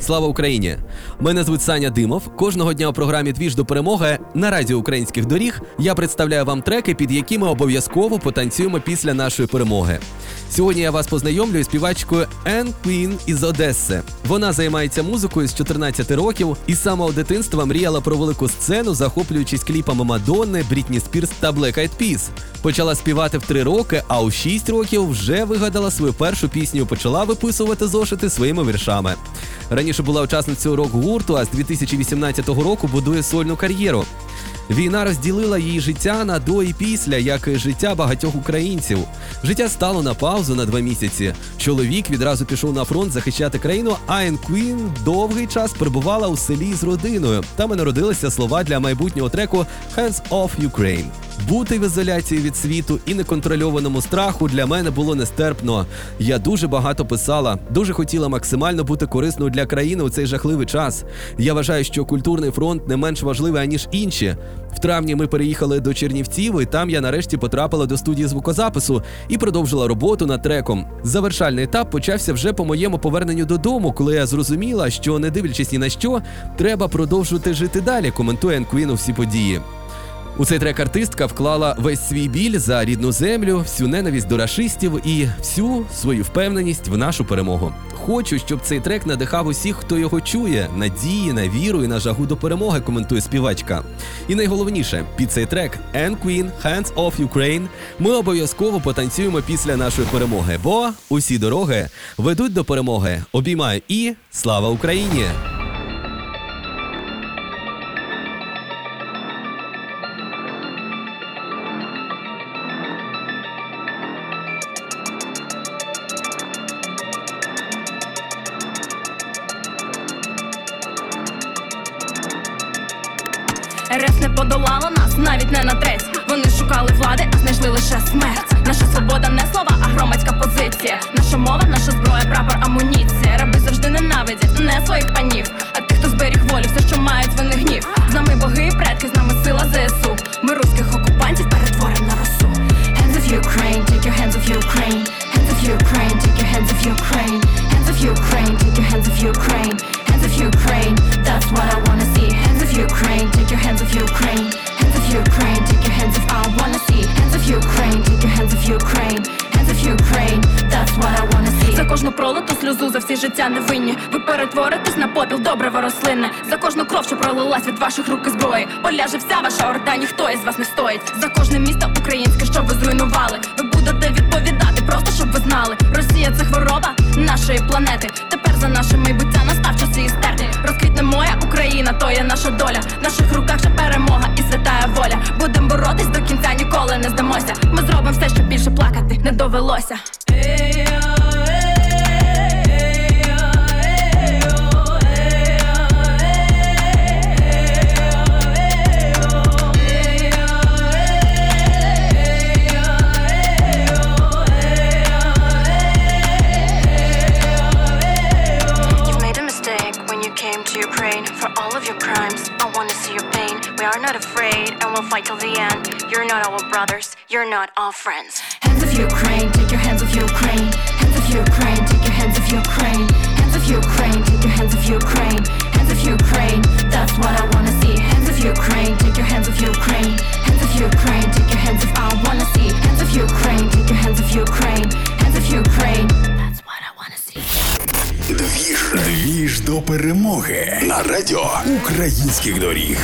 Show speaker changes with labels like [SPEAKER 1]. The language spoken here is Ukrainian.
[SPEAKER 1] Слава Україні! Мене звуть Саня Димов. Кожного дня у програмі Двіж до перемоги на радіо українських доріг я представляю вам треки, під які ми обов'язково потанцюємо після нашої перемоги. Сьогодні я вас познайомлю із співачкою Енн Квін із Одеси. Вона займається музикою з 14 років і з самого дитинства мріяла про велику сцену, захоплюючись кліпами Мадонни, Брітні Спірс та Black Eyed Peas. Почала співати в 3 роки, а у 6 років вже вигадала свою першу пісню. Почала виписувати зошити своїми віршами. Раніше була учасницею рок-гурту, а з 2018 року будує сольну кар'єру. Війна розділила її життя на до і після, як і життя багатьох українців. Життя стало на паузу на два місяці. Чоловік відразу пішов на фронт захищати країну. а Ен Квін довгий час перебувала у селі з родиною. Там і народилися слова для майбутнього треку «Hands off Ukraine». Бути в ізоляції від світу і неконтрольованому страху для мене було нестерпно. Я дуже багато писала, дуже хотіла максимально бути корисною для країни у цей жахливий час. Я вважаю, що культурний фронт не менш важливий аніж інші. В травні ми переїхали до Чернівців, і там я нарешті потрапила до студії звукозапису і продовжила роботу над треком. Завершальний етап почався вже по моєму поверненню додому, коли я зрозуміла, що не дивлячись ні на що, треба продовжувати жити далі. Коментує Енквін у всі події. У цей трек артистка вклала весь свій біль за рідну землю, всю ненависть до рашистів і всю свою впевненість в нашу перемогу. Хочу, щоб цей трек надихав усіх, хто його чує, надії, на віру і на жагу до перемоги, коментує співачка. І найголовніше, під цей трек Anne Queen, Hands Off Ukraine ми обов'язково потанцюємо після нашої перемоги, бо усі дороги ведуть до перемоги. Обіймаю і слава Україні!
[SPEAKER 2] РФ не подолала нас, навіть не на треть. Вони шукали влади, а знайшли лише смерть. Наша свобода не слова, а громадська позиція. Наша мова, наша зброя, прапор, амуніція. Раби завжди ненавидять не своїх панів, а тих, хто зберіг волю, все, що мають вони гнів. З нами боги і предки, з нами сила ЗСУ. Ми русських окупантів перетворимо на росу. Hands of Ukraine, take your hands of Ukraine. Hands of Ukraine, take your hands of Ukraine. Hands of Ukraine, take your hands of Ukraine. Hands of Ukraine, that's what I. Hands of Ukraine, take your hands of Ukraine. Hands of Ukraine, take your hands of I wanna see. Hands of Ukraine, take your hands of Ukraine. Hands of Ukraine, that's what I wanna see. За кожну пролиту сльозу, за всі життя невинні. Ви перетворитесь на попіл, добре рослинне. За кожну кров, що пролилась від ваших рук і зброї. Поляже вся ваша орда, ніхто із вас не стоїть. За кожне місто українське, що ви зруйнували. Ви будете відповідати, просто щоб ви знали. Росія це хвороба нашої планети. Тепер за наше Україна, то є наша доля. В наших руках ще перемога і святая воля. Будем боротись до кінця, ніколи не здамося. Ми зробимо все, щоб більше плакати не довелося.
[SPEAKER 3] We are not afraid and we'll fight till the end. You're not our brothers, you're not our friends.
[SPEAKER 2] Hands of Ukraine, take your hands of Ukraine. Hands of Ukraine, take your hands of Ukraine. Hands of Ukraine, take your hands of Ukraine. Hands of Ukraine, that's what I wanna see. Hands of Ukraine, take your hands of Ukraine. Hands of Ukraine, take your hands of I wanna see. Hands of Ukraine, take your hands of Ukraine. Hands of Ukraine, that's what I wanna see.
[SPEAKER 4] Двіж, двіж до перемоги на радіо українських доріг.